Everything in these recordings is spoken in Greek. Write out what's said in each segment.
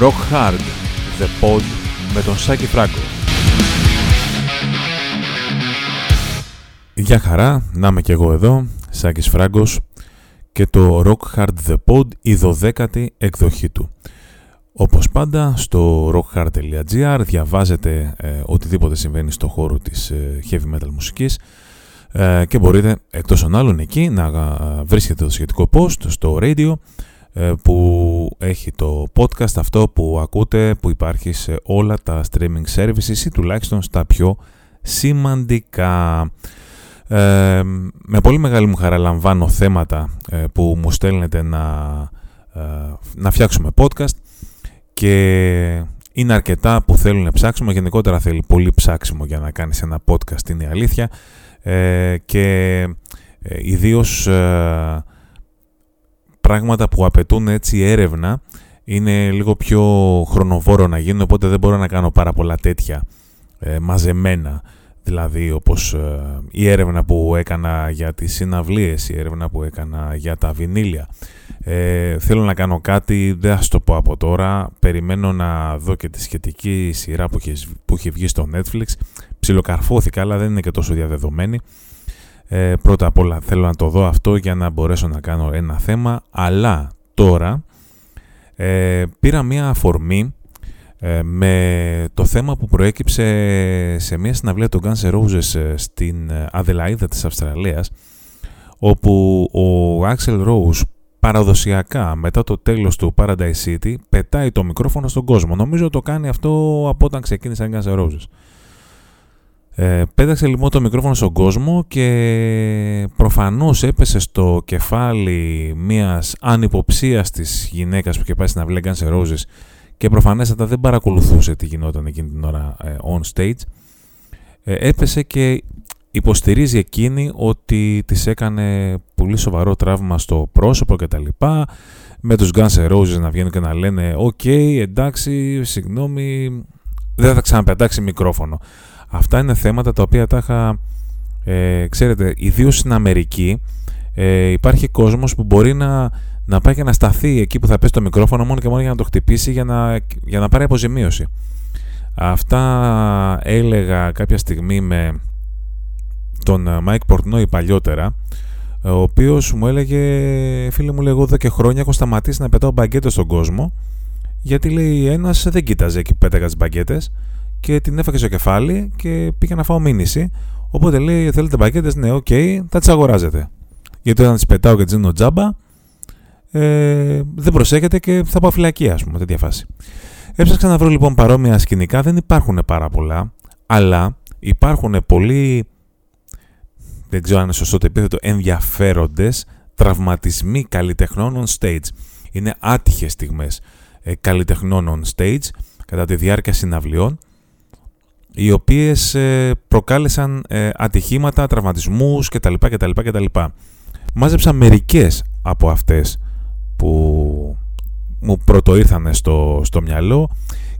Rock Hard, The Pod με τον Σάκη Φράγκο. Γεια χαρά, να είμαι και εγώ εδώ, Σάκης Φράγκος και το Rock Hard The Pod η δωδέκατη εκδοχή του. Όπως πάντα στο rockhard.gr διαβάζετε ε, οτιδήποτε συμβαίνει στο χώρο της ε, heavy metal μουσικής ε, και μπορείτε εκτός των άλλων εκεί να ε, βρίσκετε το σχετικό post στο radio ε, που έχει το podcast αυτό που ακούτε που υπάρχει σε όλα τα streaming services ή τουλάχιστον στα πιο σημαντικά. Ε, με πολύ μεγάλη μου χαρά λαμβάνω θέματα ε, που μου στέλνετε να, να φτιάξουμε podcast και είναι αρκετά που θέλουν ψάξιμο. Γενικότερα θέλει πολύ ψάξιμο για να κάνεις ένα podcast, είναι η αλήθεια. και ιδίως πράγματα που απαιτούν έτσι έρευνα είναι λίγο πιο χρονοβόρο να γίνουν, οπότε δεν μπορώ να κάνω πάρα πολλά τέτοια ε, μαζεμένα. Δηλαδή όπως ε, η έρευνα που έκανα για τις συναυλίες, η έρευνα που έκανα για τα βινίλια. Ε, θέλω να κάνω κάτι, δεν θα το πω από τώρα, περιμένω να δω και τη σχετική σειρά που έχει, που έχει βγει στο Netflix. Ψιλοκαρφώθηκα, αλλά δεν είναι και τόσο διαδεδομένη. Ε, πρώτα απ' όλα θέλω να το δω αυτό για να μπορέσω να κάνω ένα θέμα, αλλά τώρα ε, πήρα μία αφορμή ε, με το θέμα που προέκυψε σε μια συναυλία των Guns N' Roses ε, στην Αδελαίδα της Αυστραλίας όπου ο Axel Rose παραδοσιακά μετά το τέλος του Paradise City πετάει το μικρόφωνο στον κόσμο. Νομίζω το κάνει αυτό από όταν ξεκίνησαν οι Guns N' Roses. Ε, πέταξε λοιπόν το μικρόφωνο στον κόσμο και προφανώς έπεσε στο κεφάλι μιας ανυποψίαστης γυναίκας που είχε πάει στην αυλή Guns Roses και προφανέστατα δεν παρακολουθούσε τι γινόταν εκείνη την ώρα ε, on stage. Ε, έπεσε και υποστηρίζει εκείνη ότι της έκανε πολύ σοβαρό τραύμα στο πρόσωπο κτλ. Με τους Guns N' Roses να βγαίνουν και να λένε «OK, εντάξει, συγγνώμη, δεν θα ξαναπετάξει μικρόφωνο». Αυτά είναι θέματα τα οποία τα είχα, ε, ξέρετε, ιδίως στην Αμερική ε, υπάρχει κόσμος που μπορεί να, να πάει και να σταθεί εκεί που θα πέσει το μικρόφωνο μόνο και μόνο για να το χτυπήσει για να, για να πάρει αποζημίωση. Αυτά έλεγα κάποια στιγμή με τον Μάικ Πόρτνοϊ παλιότερα, ο οποίος μου έλεγε, φίλε μου λέει, εγώ εδώ και χρόνια έχω σταματήσει να πετάω μπαγκέτες στον κόσμο, γιατί λέει ένας δεν κοίταζε εκεί που πέταγα τις μπαγκέτες, και την έφαγε στο κεφάλι και πήγα να φάω μήνυση. Οπότε λέει: Θέλετε μπαγκέτες, ναι, OK, okay, θα τις αγοράζετε. Γιατί όταν τις πετάω και τις δίνω τζάμπα, ε, δεν προσέχετε και θα πάω φυλακή, ας πούμε, τέτοια φάση. Έψαξα να βρω λοιπόν παρόμοια σκηνικά, δεν υπάρχουν πάρα πολλά, αλλά υπάρχουν πολλοί, δεν ξέρω αν είναι σωστό το επίθετο, ενδιαφέροντες τραυματισμοί καλλιτεχνών on stage. Είναι άτυχες στιγμές ε, καλλιτεχνών on stage κατά τη διάρκεια συναυλιών οι οποίες ε, προκάλεσαν ε, ατυχήματα, τραυματισμούς κτλ. κτλ, κτλ. Μάζεψα μερικές από αυτές που μου πρωτοήρθαν στο, στο μυαλό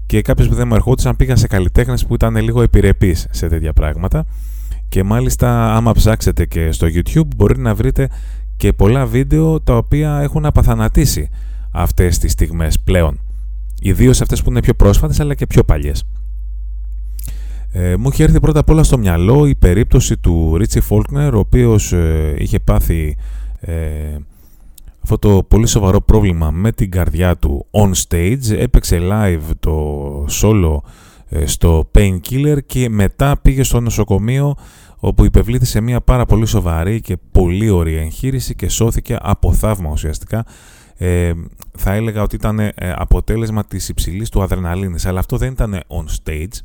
και κάποιες που δεν μου ερχόντουσαν πήγαν σε καλλιτέχνες που ήταν λίγο επιρρεπείς σε τέτοια πράγματα και μάλιστα άμα ψάξετε και στο YouTube μπορεί να βρείτε και πολλά βίντεο τα οποία έχουν απαθανατήσει αυτές τις στιγμές πλέον. Ιδίως αυτές που είναι πιο πρόσφατες αλλά και πιο παλιές. Ε, μου είχε έρθει πρώτα απ' όλα στο μυαλό η περίπτωση του Ρίτσι Φόλκνερ, ο οποίος ε, είχε πάθει ε, αυτό το πολύ σοβαρό πρόβλημα με την καρδιά του on stage. Έπαιξε live το solo ε, στο Painkiller και μετά πήγε στο νοσοκομείο όπου υπευλήθη σε μια πάρα πολύ σοβαρή και πολύ ωραία εγχείρηση και σώθηκε από θαύμα ουσιαστικά. Ε, θα έλεγα ότι ήταν αποτέλεσμα της υψηλής του αδρεναλίνης, αλλά αυτό δεν ήταν on stage.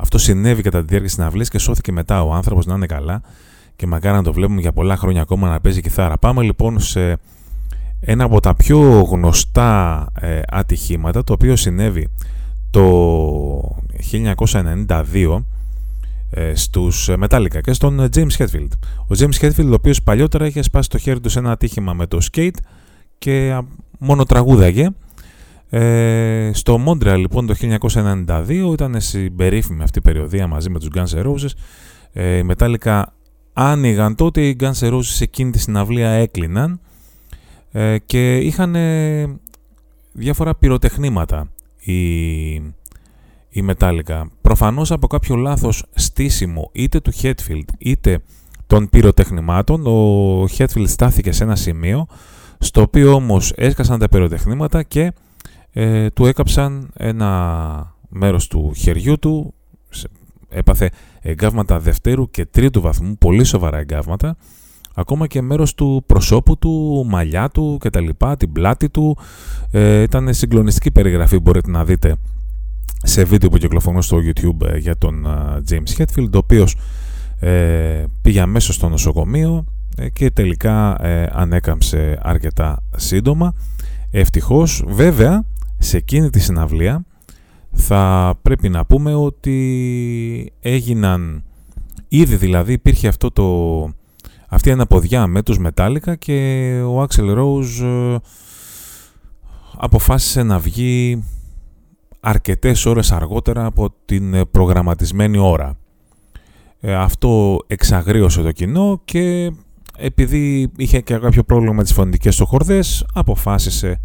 Αυτό συνέβη κατά τη διάρκεια συναυλίας και σώθηκε μετά ο άνθρωπος να είναι καλά και μακάρι να το βλέπουμε για πολλά χρόνια ακόμα να παίζει κιθάρα. Πάμε λοιπόν σε ένα από τα πιο γνωστά ε, ατυχήματα το οποίο συνέβη το 1992 ε, στους Metallica και στον James Hetfield. Ο James Hetfield ο οποίος παλιότερα είχε σπάσει το χέρι του σε ένα ατύχημα με το skate και μόνο τραγούδαγε ε, στο Μόντρεα λοιπόν το 1992 ήταν στην περίφημη αυτή περιοδία μαζί με τους Guns N' Roses. Ε, οι Metallica άνοιγαν τότε, οι Guns N' Roses σε εκείνη τη συναυλία έκλειναν ε, και είχαν διάφορα πυροτεχνήματα η, η Metallica. Προφανώς από κάποιο λάθος στήσιμο είτε του Hetfield είτε των πυροτεχνημάτων ο Hetfield στάθηκε σε ένα σημείο στο οποίο όμως έσκασαν τα πυροτεχνήματα και ε, του έκαψαν ένα μέρος του χεριού του, έπαθε εγκάβματα δευτέρου και τρίτου βαθμού, πολύ σοβαρά εγκάβματα, ακόμα και μέρος του προσώπου του, μαλλιά του και τα λοιπά, την πλάτη του. Ε, ήταν συγκλονιστική περιγραφή, μπορείτε να δείτε σε βίντεο που κυκλοφορούν στο YouTube ε, για τον ε, James Hetfield, ο οποίος ε, πήγε αμέσως στο νοσοκομείο ε, και τελικά ανέκαμψε αρκετά σύντομα. Ευτυχώς, βέβαια, σε εκείνη τη συναυλία θα πρέπει να πούμε ότι έγιναν ήδη δηλαδή υπήρχε αυτό το, αυτή η αναποδιά με τους Metallica και ο Axel Rose ε, αποφάσισε να βγει αρκετές ώρες αργότερα από την προγραμματισμένη ώρα. Ε, αυτό εξαγρίωσε το κοινό και επειδή είχε και κάποιο πρόβλημα με τις φωνητικές του χορδές αποφάσισε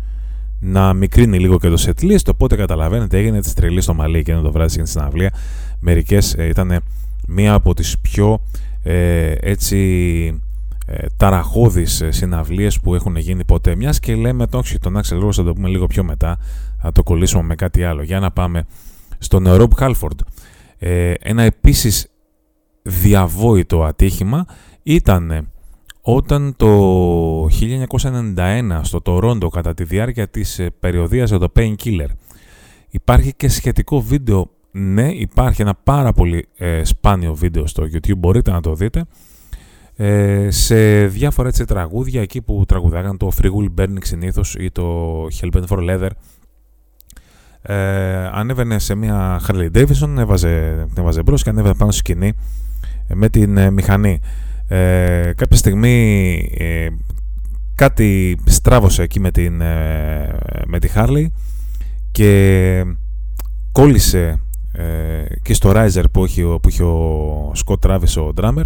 να μικρύνει λίγο και το set list, οπότε καταλαβαίνετε έγινε τη τρελή στο μαλλί και το βράδυ στην συναυλία. Μερικές ε, ήταν μία από τις πιο ε, έτσι ε, ταραχώδεις ε, συναυλίες που έχουν γίνει ποτέ. Μιας και λέμε το όχι, τον Axel Rose θα το πούμε λίγο πιο μετά, θα το κολλήσουμε με κάτι άλλο. Για να πάμε στον Rob Halford. Ε, ένα επίσης διαβόητο ατύχημα ήταν όταν το 1991 στο Τορόντο κατά τη διάρκεια της ε, περιοδίας για το Painkiller υπάρχει και σχετικό βίντεο. Ναι υπάρχει ένα πάρα πολύ ε, σπάνιο βίντεο στο YouTube μπορείτε να το δείτε. Ε, σε διάφορα έτσι τραγούδια εκεί που τραγουδάγαν το Free Will Burning συνήθως ή το Hellbent for Leather. Ε, ανέβαινε σε μια Harley Davidson έβαζε, έβαζε μπρος και ανέβαινε πάνω στη σκηνή με την μηχανή ε, κάποια στιγμή ε, κάτι στράβωσε εκεί με, την, ε, με τη Χάρλι και κόλλησε ε, και στο Riser που έχει, που έχει ο Σκοτ Τράβις ο drummer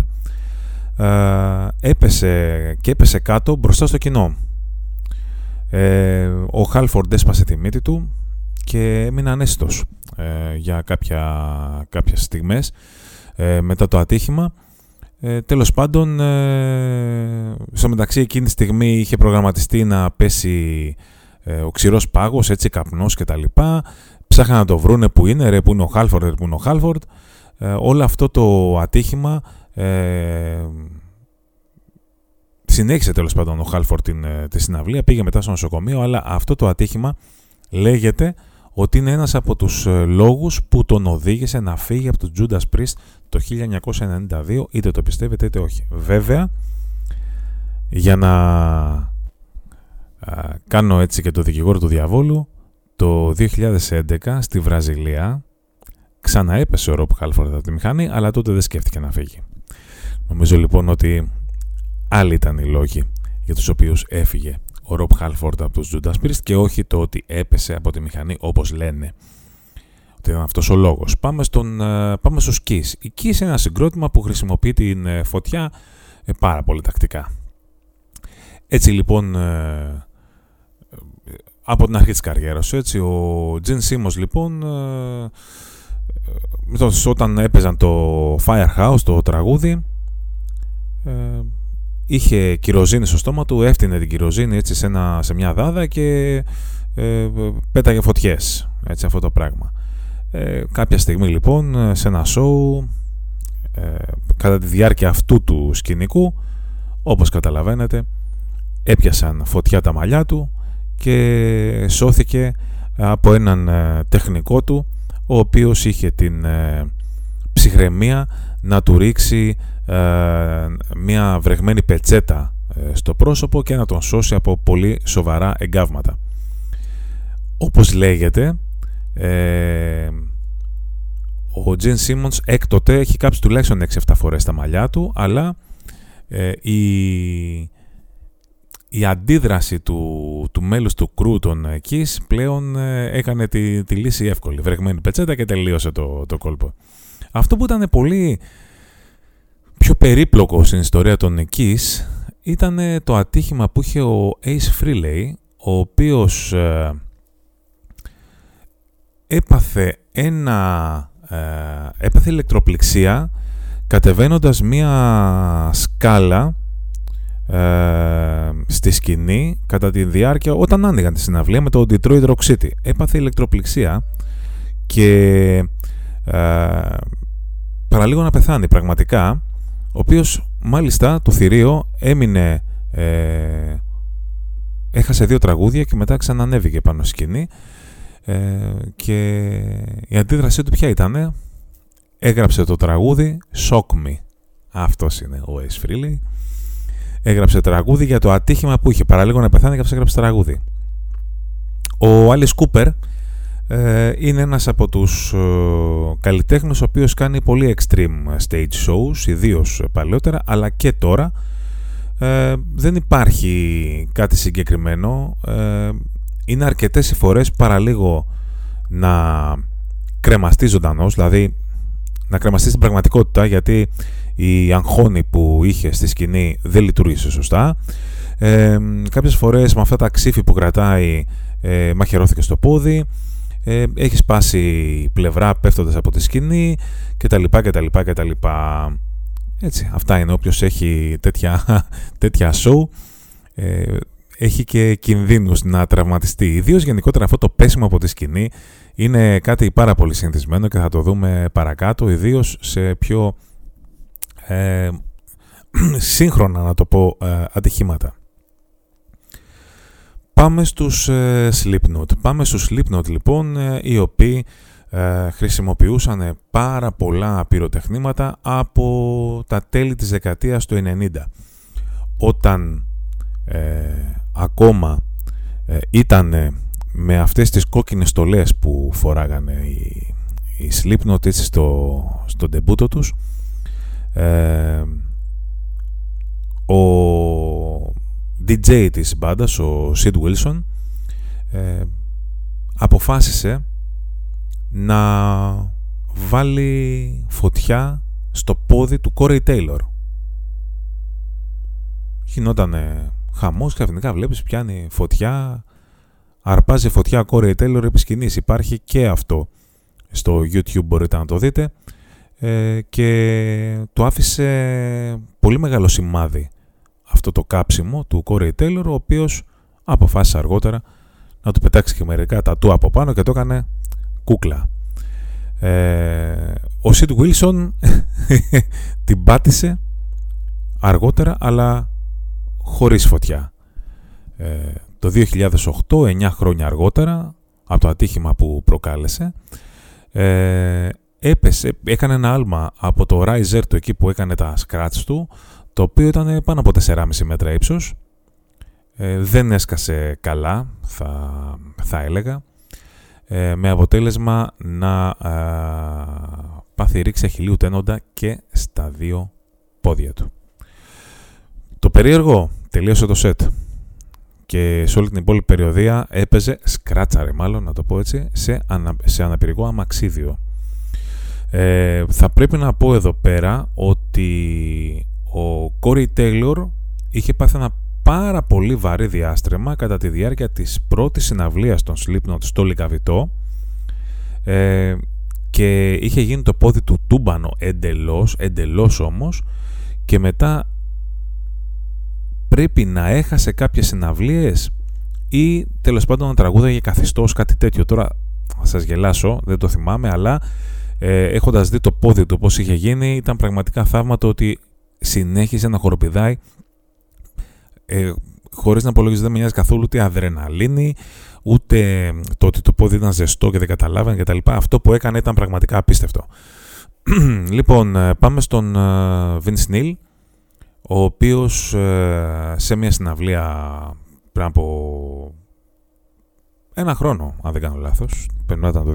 έπεσε και έπεσε κάτω μπροστά στο κοινό. Ο Χάλφορντ έσπασε τη μύτη του και έμεινε ανέστητος για κάποια, κάποιες στιγμές μετά το ατύχημα ε, τέλος πάντων, ε, στο μεταξύ εκείνη τη στιγμή είχε προγραμματιστεί να πέσει ε, ο ξηρός πάγος, έτσι καπνός και τα λοιπά. Ψάχναν να το βρούνε που είναι, ρε που είναι ο Χάλφορντ, ρε που είναι ο Χάλφορντ. Ε, όλο αυτό το ατύχημα ε, συνέχισε τέλος πάντων ο Χάλφορντ την, ε, τη συναυλία, πήγε μετά στο νοσοκομείο, αλλά αυτό το ατύχημα λέγεται ότι είναι ένας από τους ε, λόγους που τον οδήγησε να φύγει από τον Judas Priest το 1992, είτε το πιστεύετε είτε όχι. Βέβαια, για να κάνω έτσι και το δικηγόρο του διαβόλου, το 2011 στη Βραζιλία ξαναέπεσε ο Ροπ Χάλφορντ από τη μηχανή, αλλά τότε δεν σκέφτηκε να φύγει. Νομίζω λοιπόν ότι άλλοι ήταν οι λόγοι για τους οποίους έφυγε ο Ροπ Χάλφορντ από τους Judas Priest και όχι το ότι έπεσε από τη μηχανή όπως λένε ότι ήταν αυτός ο λόγος. Πάμε, στον, ε, πάμε στο Kiss. Η Kiss είναι ένα συγκρότημα που χρησιμοποιεί την ε, φωτιά ε, πάρα πολύ τακτικά. Έτσι λοιπόν από την αρχή της καριέρας έτσι, ο Gene Simmons λοιπόν όταν έπαιζαν το Firehouse το τραγούδι είχε κυροζίνη στο στόμα του, έφτιανε την κυροζίνη έτσι σε, ένα, σε μια δάδα και ε, πέταγε φωτιές, έτσι αυτό το πράγμα. Ε, κάποια στιγμή λοιπόν σε ένα σοου, ε, κατά τη διάρκεια αυτού του σκηνικού, όπως καταλαβαίνετε, έπιασαν φωτιά τα μαλλιά του και σώθηκε από έναν ε, τεχνικό του, ο οποίος είχε την ψυχραιμία να του ρίξει ε, μια βρεγμένη πετσέτα ε, στο πρόσωπο και να τον σώσει από πολύ σοβαρά εγκάβματα. Όπως λέγεται, ε, ο Τζιν Σίμονς έκτοτε έχει κάψει τουλάχιστον 6-7 φορές τα μαλλιά του, αλλά η, η αντίδραση του, του μέλους του κρού των Kiss πλέον έκανε τη, τη λύση εύκολη. Βρεγμένη πετσέτα και τελείωσε το, το κόλπο. Αυτό που ήταν πολύ πιο περίπλοκο στην ιστορία των Kiss ήταν το ατύχημα που είχε ο Ace Frehley, ο οποίος ε, έπαθε ένα ε, έπαθε ηλεκτροπληξία κατεβαίνοντας μία σκάλα ε, στη σκηνή κατά τη διάρκεια όταν άνοιγαν τη συναυλία με το Detroit Rock City. Έπαθε ηλεκτροπληξία και ε, παραλίγο να πεθάνει πραγματικά ο οποίος μάλιστα το θηρίο έμεινε ε, έχασε δύο τραγούδια και μετά ξανανέβηκε πάνω στη σκηνή. Ε, και η αντίδρασή του ποια ήταν έγραψε το τραγούδι Shock Me αυτός είναι ο Ace Frehley. Έγραψε τραγούδι για το ατύχημα που είχε. Παραλίγο να πεθάνει και έγραψε τραγούδι. Ο Alice Cooper ε, είναι ένας από τους ε, καλλιτέχνες ο οποίος κάνει πολύ extreme stage shows ιδίως παλαιότερα αλλά και τώρα. Ε, δεν υπάρχει κάτι συγκεκριμένο. Ε, είναι αρκετές οι φορές παραλίγο να κρεμαστεί ζωντανός, δηλαδή να κρεμαστεί στην πραγματικότητα γιατί η αγχώνη που είχε στη σκηνή δεν λειτουργήσε σωστά. Ε, κάποιες φορές με αυτά τα ξύφη που κρατάει ε, μαχαιρώθηκε στο πόδι ε, έχεις σπάσει πλευρά πέφτοντας από τη σκηνή κτλ. κτλ, κτλ. Έτσι, αυτά είναι όποιος έχει τέτοια, τέτοια show ε, έχει και κινδύνους να τραυματιστεί. Ιδίως γενικότερα αυτό το πέσιμο από τη σκηνή είναι κάτι πάρα πολύ συνηθισμένο και θα το δούμε παρακάτω, ιδίως σε πιο ε, σύγχρονα να το πω ε, ατυχήματα. Πάμε στους ε, Slipknot. Πάμε στους Slipknot λοιπόν, ε, οι οποίοι ε, χρησιμοποιούσαν πάρα πολλά πυροτεχνήματα από τα τέλη της δεκαετίας του 90. Όταν ακόμα ήταν με αυτές τις κόκκινες στολές που φοράγανε οι, οι Slipknot έτσι στο, στο ντεμπούτο τους ο DJ της μπάντας, ο Sid Wilson, ε, αποφάσισε να βάλει φωτιά στο πόδι του Corey Taylor. Γινόταν χαμός, ξαφνικά βλέπεις πιάνει φωτιά, αρπάζει φωτιά Corey Taylor επί σκηνής. Υπάρχει και αυτό στο YouTube μπορείτε να το δείτε ε, και το άφησε πολύ μεγάλο σημάδι αυτό το κάψιμο του Corey Taylor, ο οποίος αποφάσισε αργότερα να του πετάξει και μερικά τα του από πάνω και το έκανε κούκλα. Ε, ο Sid Wilson την πάτησε αργότερα, αλλά χωρίς φωτιά. Ε, το 2008, 9 χρόνια αργότερα, από το ατύχημα που προκάλεσε, ε, έπεσε, έκανε ένα άλμα από το Riser του εκεί που έκανε τα scratch του, το οποίο ήταν πάνω από 4,5 μέτρα ύψος. Ε, δεν έσκασε καλά, θα, θα έλεγα, ε, με αποτέλεσμα να ε, πάθει ρήξη αχιλίου τένοντα και στα δύο πόδια του. Το περίεργο τελείωσε το σετ και σε όλη την υπόλοιπη περιοδία έπαιζε, σκράτσαρε μάλλον να το πω έτσι, σε, ανα, σε αναπηρικό αμαξίδιο. Ε, θα πρέπει να πω εδώ πέρα ότι ο Κόρι Τέιλορ είχε πάθει ένα πάρα πολύ βαρύ διάστρεμα κατά τη διάρκεια της πρώτης συναυλίας των Slipknot στο Λικαβιτό ε, και είχε γίνει το πόδι του τούμπανο εντελώς, εντελώς όμως και μετά πρέπει να έχασε κάποιες συναυλίες ή τέλος πάντων να τραγούδαγε καθιστός κάτι τέτοιο. Τώρα θα σας γελάσω, δεν το θυμάμαι, αλλά ε, έχοντας δει το πόδι του πώς είχε γίνει ήταν πραγματικά θαύμα το ότι συνέχισε να χοροπηδάει ε, χωρίς να απολογίζει δεν με νοιάζει καθόλου ούτε αδρεναλίνη ούτε το ότι το πόδι ήταν ζεστό και δεν καταλάβαινε κτλ. Αυτό που έκανε ήταν πραγματικά απίστευτο. λοιπόν, ε, πάμε στον ε, Vince Neil, ο οποίος ε, σε μια συναυλία πριν από ένα χρόνο, αν δεν κάνω λάθος, περνόταν το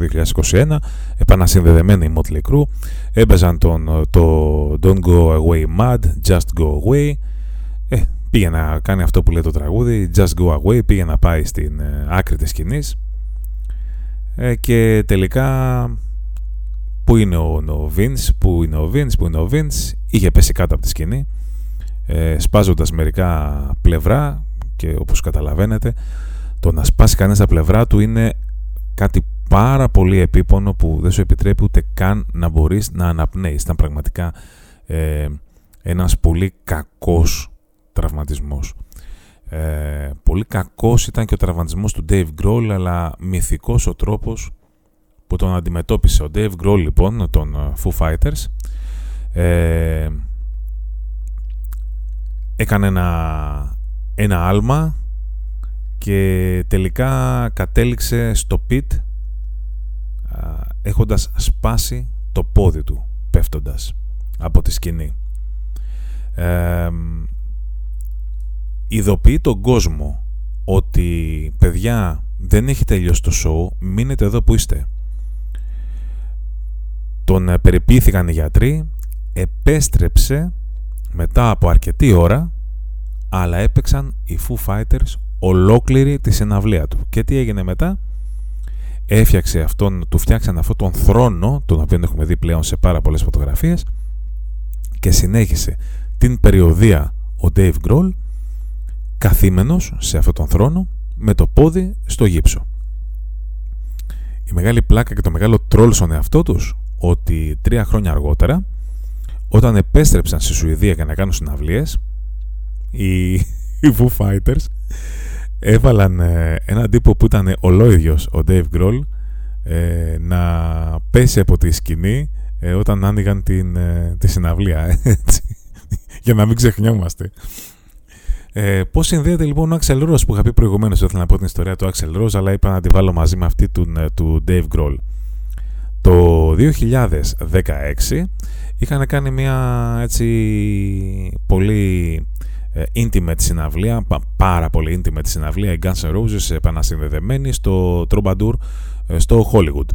2021, επανασυνδεδεμένοι οι Motley Crue, έπαιζαν τον, το Don't Go Away Mad, Just Go Away, ε, πήγε να κάνει αυτό που λέει το τραγούδι, Just Go Away, πήγε να πάει στην ε, άκρη της σκηνής. Ε, και τελικά που είναι ο, ο Vince, που είναι ο Vince, που είναι ο Vince, είχε πέσει κάτω από τη σκηνή, ε, σπάζοντας μερικά πλευρά και όπως καταλαβαίνετε το να σπάσει κανένας τα πλευρά του είναι κάτι πάρα πολύ επίπονο που δεν σου επιτρέπει ούτε καν να μπορείς να αναπνέεις. Ήταν πραγματικά ε, ένας πολύ κακός τραυματισμός. Ε, πολύ κακός ήταν και ο τραυματισμός του Dave Grohl, αλλά μυθικός ο τρόπος που τον αντιμετώπισε. Ο Dave Grohl λοιπόν, των ε, Foo Fighters, ε, έκανε ένα, ένα άλμα και τελικά κατέληξε στο πιτ έχοντας σπάσει το πόδι του πέφτοντας από τη σκηνή. Ε, ειδοποιεί τον κόσμο ότι παιδιά δεν έχει τελειώσει το show, μείνετε εδώ που είστε. Τον ε, περιποιήθηκαν οι γιατροί, επέστρεψε μετά από αρκετή ώρα, αλλά έπαιξαν οι Foo Fighters ολόκληρη τη συναυλία του. Και τι έγινε μετά, έφτιαξε αυτόν, του φτιάξαν αυτόν τον θρόνο, τον οποίο έχουμε δει πλέον σε πάρα πολλές φωτογραφίες, και συνέχισε την περιοδία ο Dave Grohl καθήμενος σε αυτόν τον θρόνο με το πόδι στο γύψο. Η μεγάλη πλάκα και το μεγάλο τρόλ στον εαυτό τους ότι τρία χρόνια αργότερα όταν επέστρεψαν στη Σουηδία για να κάνουν συναυλίες οι, οι Foo Fighters έβαλαν ε, έναν τύπο που ήταν ολόιδιος ο Dave Grohl ε, να πέσει από τη σκηνή ε, όταν άνοιγαν την, τη συναυλία έτσι, για να μην ξεχνιόμαστε ε, Πώς συνδέεται λοιπόν ο Axel Rose που είχα πει προηγουμένως, ήθελα να πω την ιστορία του Axel Rose, αλλά είπα να τη βάλω μαζί με αυτή του, ε, του Dave Grohl. Το 2016 είχαν κάνει μια έτσι πολύ ε, intimate συναυλία, πάρα πολύ intimate συναυλία, οι Guns N' Roses επανασυνδεδεμένοι στο Troubadour ε, στο Hollywood.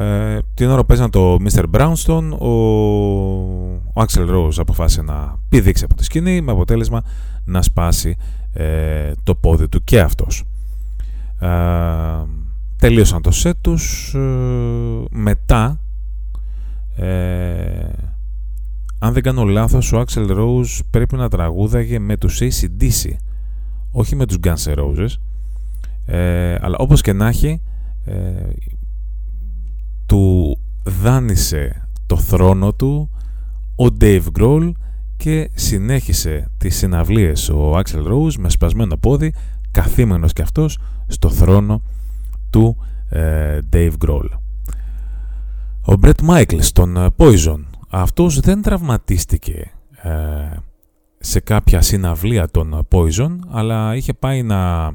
Ε, την ώρα που παίζαν το Mr. Brownstone, ο, ο Axel Rose αποφάσισε να πηδήξει από τη σκηνή με αποτέλεσμα να σπάσει ε, το πόδι του και αυτός. Ε, τελείωσαν το σετ τους. Ε, μετά, ε, αν δεν κάνω λάθος, ο Axel Rose πρέπει να τραγούδαγε με τους ACDC, όχι με τους Guns N' Roses. αλλά όπως και να έχει, του δάνεισε το θρόνο του ο Dave Grohl και συνέχισε τις συναυλίες ο Axel Rose με σπασμένο πόδι καθήμενος και αυτός στο θρόνο του ε, Dave Grohl. Ο Brett Michaels τον ε, Poison αυτός δεν τραυματίστηκε ε, σε κάποια συναυλία των Poison αλλά είχε πάει να,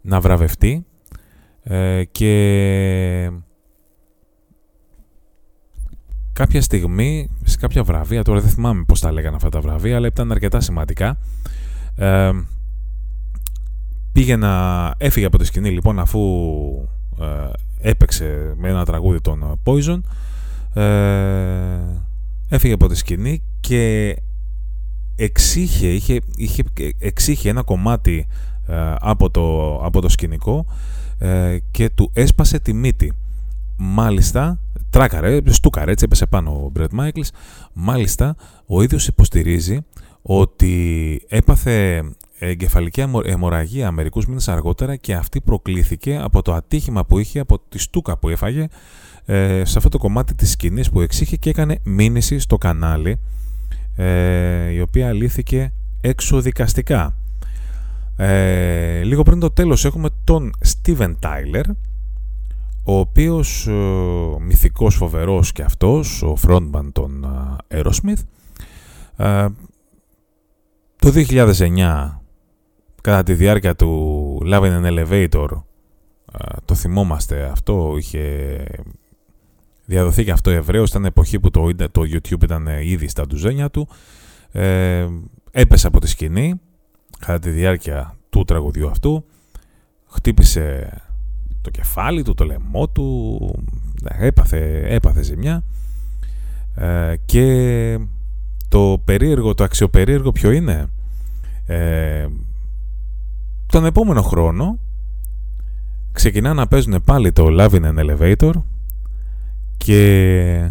να βραβευτεί και κάποια στιγμή, σε κάποια βραβεία, τώρα δεν θυμάμαι πώς τα λέγανε αυτά τα βραβεία, αλλά ήταν αρκετά σημαντικά, ε, πήγε να... έφυγε από τη σκηνή λοιπόν αφού ε, έπαιξε με ένα τραγούδι των Poison, ε, έφυγε από τη σκηνή και εξήχε, είχε, είχε, εξήχε ένα κομμάτι ε, από, το, από το σκηνικό ε, και του έσπασε τη μύτη. Μάλιστα, τράκαρε, στούκαρε, έτσι έπεσε πάνω ο Μπρετ Μάικλς. Μάλιστα, ο ίδιος υποστηρίζει ότι έπαθε εγκεφαλική αιμορραγία μερικούς μήνες αργότερα και αυτή προκλήθηκε από το ατύχημα που είχε, από τη στούκα που έφαγε ε, σε αυτό το κομμάτι της σκηνής που εξήχε και έκανε μήνυση στο κανάλι ε, η οποία λύθηκε εξοδικαστικά. Ε, λίγο πριν το τέλος έχουμε τον Steven Tyler ο οποίος ε, μυθικός φοβερός και αυτός, ο frontman των ε, Aerosmith, ε, το 2009 κατά τη διάρκεια του Love in an Elevator ε, το θυμόμαστε αυτό είχε διαδοθεί και αυτό ευρέως. Ήταν εποχή που το, το YouTube ήταν ήδη στα ντουζένια του. Ε, έπεσε από τη σκηνή κατά τη διάρκεια του τραγουδιού αυτού. Χτύπησε το κεφάλι του, το λαιμό του, έπαθε, έπαθε ζημιά. Ε, και το περίεργο, το αξιοπερίεργο ποιο είναι ε, τον επόμενο χρόνο ξεκινά να παίζουν πάλι το Love in an Elevator και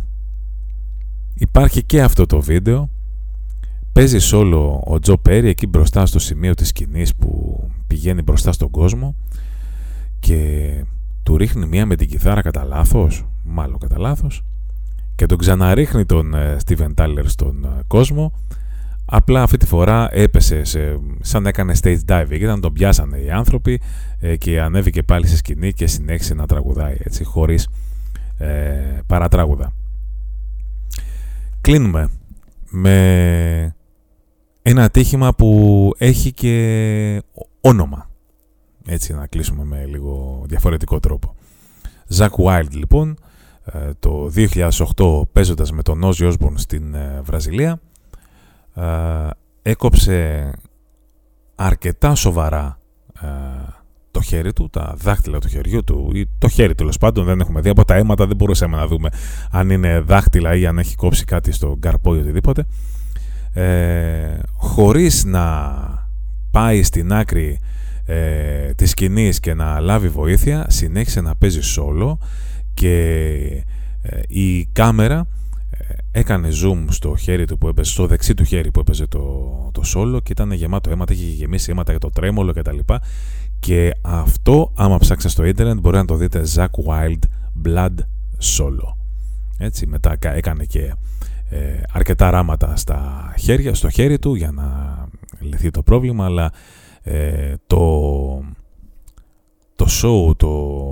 υπάρχει και αυτό το βίντεο παίζει solo ο Τζο Πέρι εκεί μπροστά στο σημείο της σκηνής που πηγαίνει μπροστά στον κόσμο και του ρίχνει μία με την κιθάρα κατά λάθος, μάλλον κατά λάθος, και τον ξαναρίχνει τον Steven Tyler στον κόσμο. Απλά αυτή τη φορά έπεσε σε, σαν έκανε stage diving. Ήταν τον πιάσανε οι άνθρωποι και ανέβηκε πάλι σε σκηνή και συνέχισε να τραγουδάει έτσι χωρίς ε, παρατράγουδα. Κλείνουμε με ένα ατύχημα που έχει και όνομα. Έτσι να κλείσουμε με λίγο διαφορετικό τρόπο. Zack Wild λοιπόν, ε, το 2008 παίζοντας με τον Ozzy Osbourne στην ε, Βραζιλία, ε, έκοψε αρκετά σοβαρά το χέρι του, τα δάχτυλα του χεριού του ή το χέρι τέλος πάντων δεν έχουμε δει από τα αίματα δεν μπορούσαμε να δούμε αν είναι δάχτυλα ή αν έχει κόψει κάτι στο καρπό ή οτιδήποτε ε, χωρίς να πάει στην άκρη ε, της σκηνής και να λάβει βοήθεια συνέχισε να παίζει σόλο και ε, η κάμερα ε, έκανε zoom στο χέρι του που έπαιζε, στο δεξί του χέρι που έπαιζε το, το σόλο και ήταν γεμάτο αίματα, είχε γεμίσει αίματα για το τρέμολο κτλ. Και αυτό, άμα ψάξετε στο ίντερνετ, μπορεί να το δείτε Zack Wild Blood Solo. Έτσι, μετά έκανε και ε, αρκετά ράματα στα χέρια, στο χέρι του για να λυθεί το πρόβλημα, αλλά ε, το, το show, το,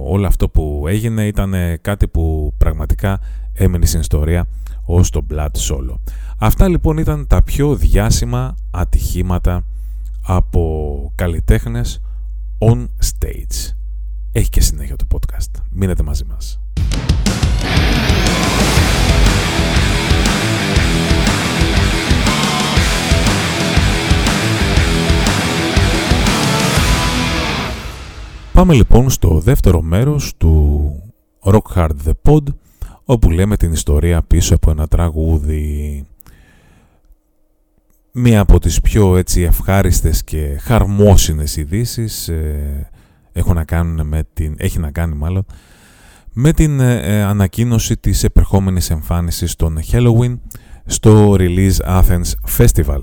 όλο αυτό που έγινε ήταν κάτι που πραγματικά έμεινε στην ιστορία ως το Blood Solo. Αυτά λοιπόν ήταν τα πιο διάσημα ατυχήματα από καλλιτέχνες on stage. Έχει και συνέχεια το podcast. Μείνετε μαζί μας. Πάμε λοιπόν στο δεύτερο μέρος του Rock Hard The Pod όπου λέμε την ιστορία πίσω από ένα τραγούδι μία από τις πιο έτσι ευχάριστες και χαρμόσυνες ειδήσεις ε, έχουν να κάνουν με την, έχει να κάνει μάλλον με την ε, ε, ανακοίνωση της επερχόμενης εμφάνισης των Halloween στο Release Athens Festival.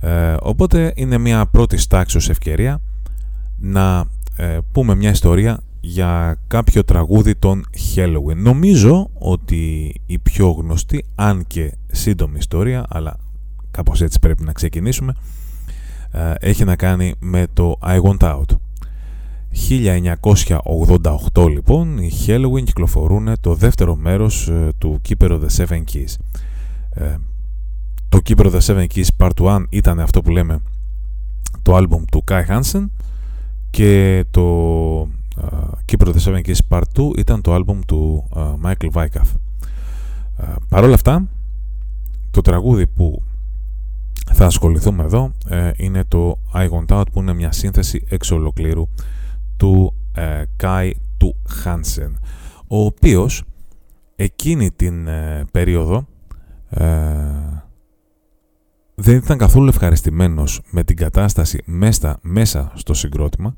Ε, οπότε είναι μια πρώτης τάξης ευκαιρία να πούμε μια ιστορία για κάποιο τραγούδι των Halloween. Νομίζω ότι η πιο γνωστή, αν και σύντομη ιστορία, αλλά κάπως έτσι πρέπει να ξεκινήσουμε, ε, έχει να κάνει με το I Want Out. 1988 λοιπόν οι Halloween κυκλοφορούν το δεύτερο μέρος ε, του Keeper of the Seven Keys. Ε, το Keeper of the Seven Keys Part 1 ήταν αυτό που λέμε το άλμπουμ του Kai Hansen και το Keeper of the Seven Keys Part 2 ήταν το άλμπουμ του Michael Weikath. Παρ' όλα αυτά το τραγούδι που θα ασχοληθούμε εδώ. Ε, είναι το I Want Out που είναι μια σύνθεση εξ ολοκλήρου του ε, Kai του Hansen ο οποίος εκείνη την ε, περίοδο δεν ήταν καθόλου ευχαριστημένος με την κατάσταση μέσα, μέσα στο συγκρότημα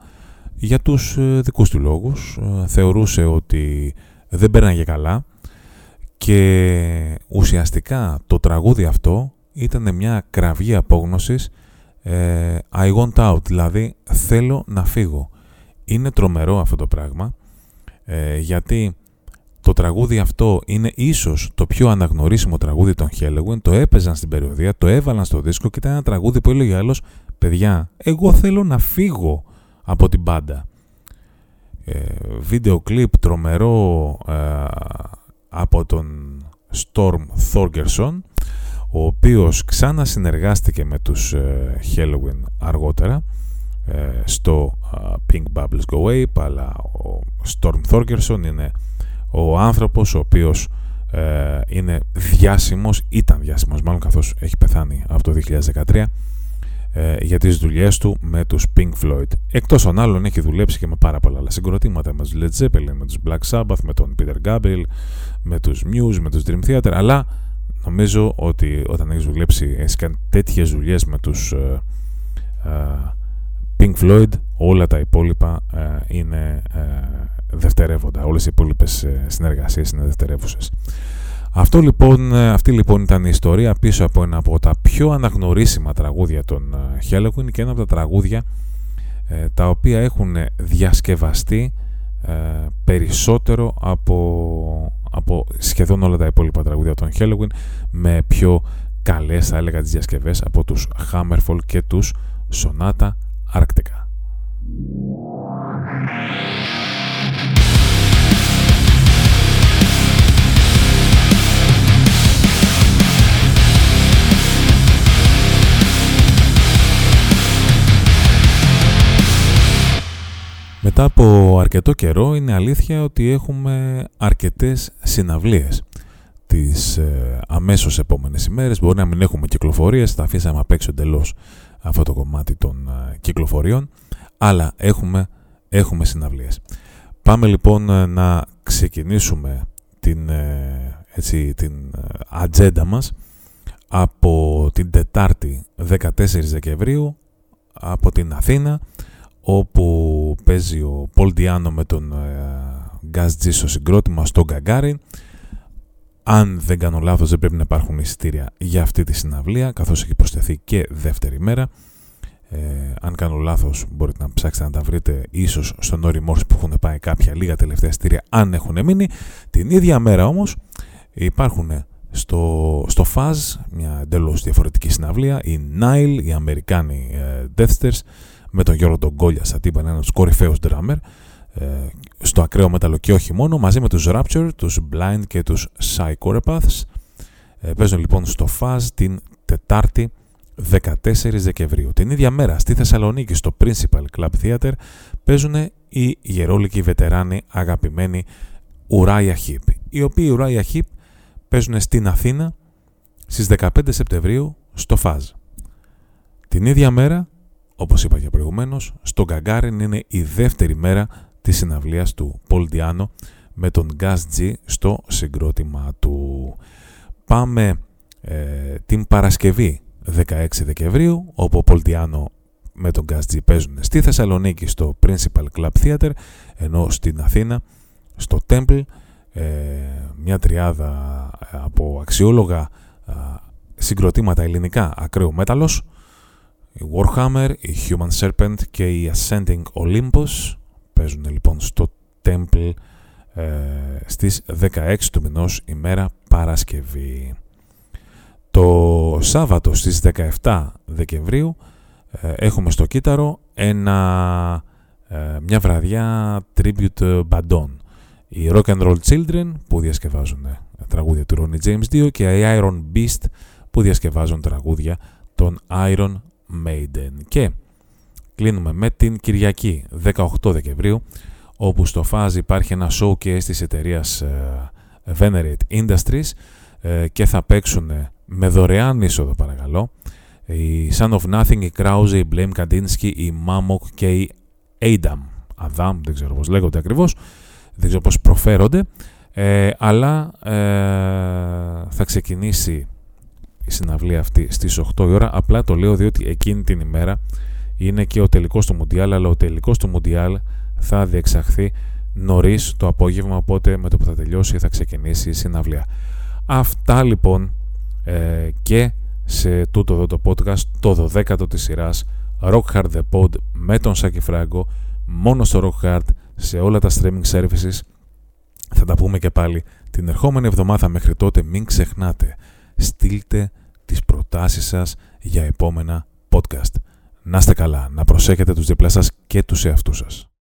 για τους δικούς του λόγους. Θεωρούσε ότι δεν πέρναγε καλά και ουσιαστικά το τραγούδι αυτό ήταν μια κραυγή απόγνωσης ε, I want out, δηλαδή θέλω να φύγω. Είναι τρομερό αυτό το πράγμα ε, γιατί το τραγούδι αυτό είναι ίσως το πιο αναγνωρίσιμο τραγούδι των Halloween, το έπαιζαν στην περιοδία, το έβαλαν στο δίσκο και ήταν ένα τραγούδι που έλεγε άλλος «Παιδιά, εγώ θέλω να φύγω από την μπάντα». Ε, βίντεο κλιπ τρομερό ε, από τον Storm Thorgerson ο οποίος ξανά συνεργάστηκε με τους ε, Halloween αργότερα ε, στο Pink Bubbles Go Ape αλλά ο Storm Thorgerson είναι ο άνθρωπος ο οποίος ε, είναι διάσημος, ήταν διάσημος μάλλον καθώς έχει πεθάνει από το 2013 για τις δουλειές του με τους Pink Floyd. Εκτός των άλλων έχει δουλέψει και με πάρα πολλά άλλα συγκροτήματα με τους Led Zeppelin, με τους Black Sabbath, με τον Peter Gabriel, με τους Muse, με τους Dream Theater αλλά Νομίζω ότι όταν έχεις δουλέψει, έχεις κάνει τέτοιες δουλειές με τους uh, uh, Pink Floyd, όλα τα υπόλοιπα uh, είναι δευτερεύοντα. Όλες οι υπόλοιπες συνεργασίες είναι δευτερεύουσες. Αυτό λοιπόν, αυτή λοιπόν ήταν η ιστορία πίσω από ένα από τα πιο αναγνωρίσιμα τραγούδια των Halloween και ένα από τα τραγούδια τα οποία έχουν διασκευαστεί περισσότερο από, από σχεδόν όλα τα υπόλοιπα τραγούδια των Halloween με πιο καλές θα έλεγα τις διασκευές από τους Hammerfall και τους Sonata Arctica. Μετά από αρκετό καιρό είναι αλήθεια ότι έχουμε αρκετές συναυλίες τις ε, αμέσως επόμενες ημέρες. Μπορεί να μην έχουμε κυκλοφορίες, θα αφήσαμε απ' έξω εντελώς αυτό το κομμάτι των ε, κυκλοφοριών, αλλά έχουμε, έχουμε συναυλίες. Πάμε λοιπόν ε, να ξεκινήσουμε την, ε, έτσι, την ατζέντα μας από την Τετάρτη 14 Δεκεμβρίου από την Αθήνα όπου παίζει ο Πολ με τον Γκάζ Τζι στο συγκρότημα στο Γκαγκάρι. Αν δεν κάνω λάθος δεν πρέπει να υπάρχουν εισιτήρια για αυτή τη συναυλία καθώς έχει προσθεθεί και δεύτερη μέρα. Ε, αν κάνω λάθος μπορείτε να ψάξετε να τα βρείτε ίσως στον Όρι Μόρς που έχουν πάει κάποια λίγα τελευταία εισιτήρια αν έχουν μείνει. Την ίδια μέρα όμως υπάρχουν στο, στο Faz μια εντελώς διαφορετική συναυλία οι Nile, οι Αμερικάνοι ε, Deathsters με τον Γιώργο τον Γκόλια σαν τύπα ένας κορυφαίος drummer ε, στο ακραίο μέταλλο και όχι μόνο μαζί με τους Rapture, τους Blind και τους Psychopaths ε, παίζουν λοιπόν στο Faz την Τετάρτη 14 Δεκεμβρίου. Την ίδια μέρα στη Θεσσαλονίκη στο Principal Club Theater παίζουν οι γερόλικοι βετεράνοι αγαπημένοι Uriah Heep οι οποίοι Uriah Heep παίζουν στην Αθήνα στις 15 Σεπτεμβρίου στο Faz. Την ίδια μέρα όπως είπα και προηγουμένως, στο Γκαγκάριν είναι η δεύτερη μέρα της συναυλίας του Πολ Diano με τον Gas G στο συγκρότημα του. Πάμε ε, την Παρασκευή 16 Δεκεμβρίου, όπου ο Πολ Diano με τον Gas G παίζουν στη Θεσσαλονίκη στο Principal Club Theater, ενώ στην Αθήνα στο Temple ε, μια τριάδα από αξιόλογα συγκροτήματα ελληνικά ακραίο μέταλλος η Warhammer, η Human Serpent και η Ascending Olympus παίζουν λοιπόν στο Temple ε, στις 16 του μηνός ημέρα Παρασκευή. Το Σάββατο στις 17 Δεκεμβρίου ε, έχουμε στο Κύτταρο ένα, ε, μια βραδιά tribute bandon. Οι Rock and Roll Children που διασκευάζουν τραγούδια του Ronnie James 2 και οι Iron Beast που διασκευάζουν τραγούδια των Iron Maiden. Και κλείνουμε με την Κυριακή 18 Δεκεμβρίου όπου στο Faz υπάρχει ένα showcase της εταιρείας uh, Venerate Industries uh, και θα παίξουν με δωρεάν είσοδο παρακαλώ η Son of Nothing, η Krause, η Blame Kandinsky, η Mamok και η Adam. Adam, δεν ξέρω πώς λέγονται ακριβώς, δεν ξέρω πώς προφέρονται, ε, αλλά ε, θα ξεκινήσει η συναυλία αυτή στις 8 η ώρα. Απλά το λέω διότι εκείνη την ημέρα είναι και ο τελικός του Μουντιάλ, αλλά ο τελικός του Μουντιάλ θα διεξαχθεί νωρίς το απόγευμα, οπότε με το που θα τελειώσει θα ξεκινήσει η συναυλία. Αυτά λοιπόν ε, και σε τούτο εδώ το podcast, το 12ο της σειράς Rock Hard The Pod με τον Σάκη Φράγκο, μόνο στο Rock Hard, σε όλα τα streaming services. Θα τα πούμε και πάλι την ερχόμενη εβδομάδα μέχρι τότε μην ξεχνάτε στείλτε τις προτάσεις σας για επόμενα podcast. Να είστε καλά, να προσέχετε τους διπλά σας και τους εαυτούς σας.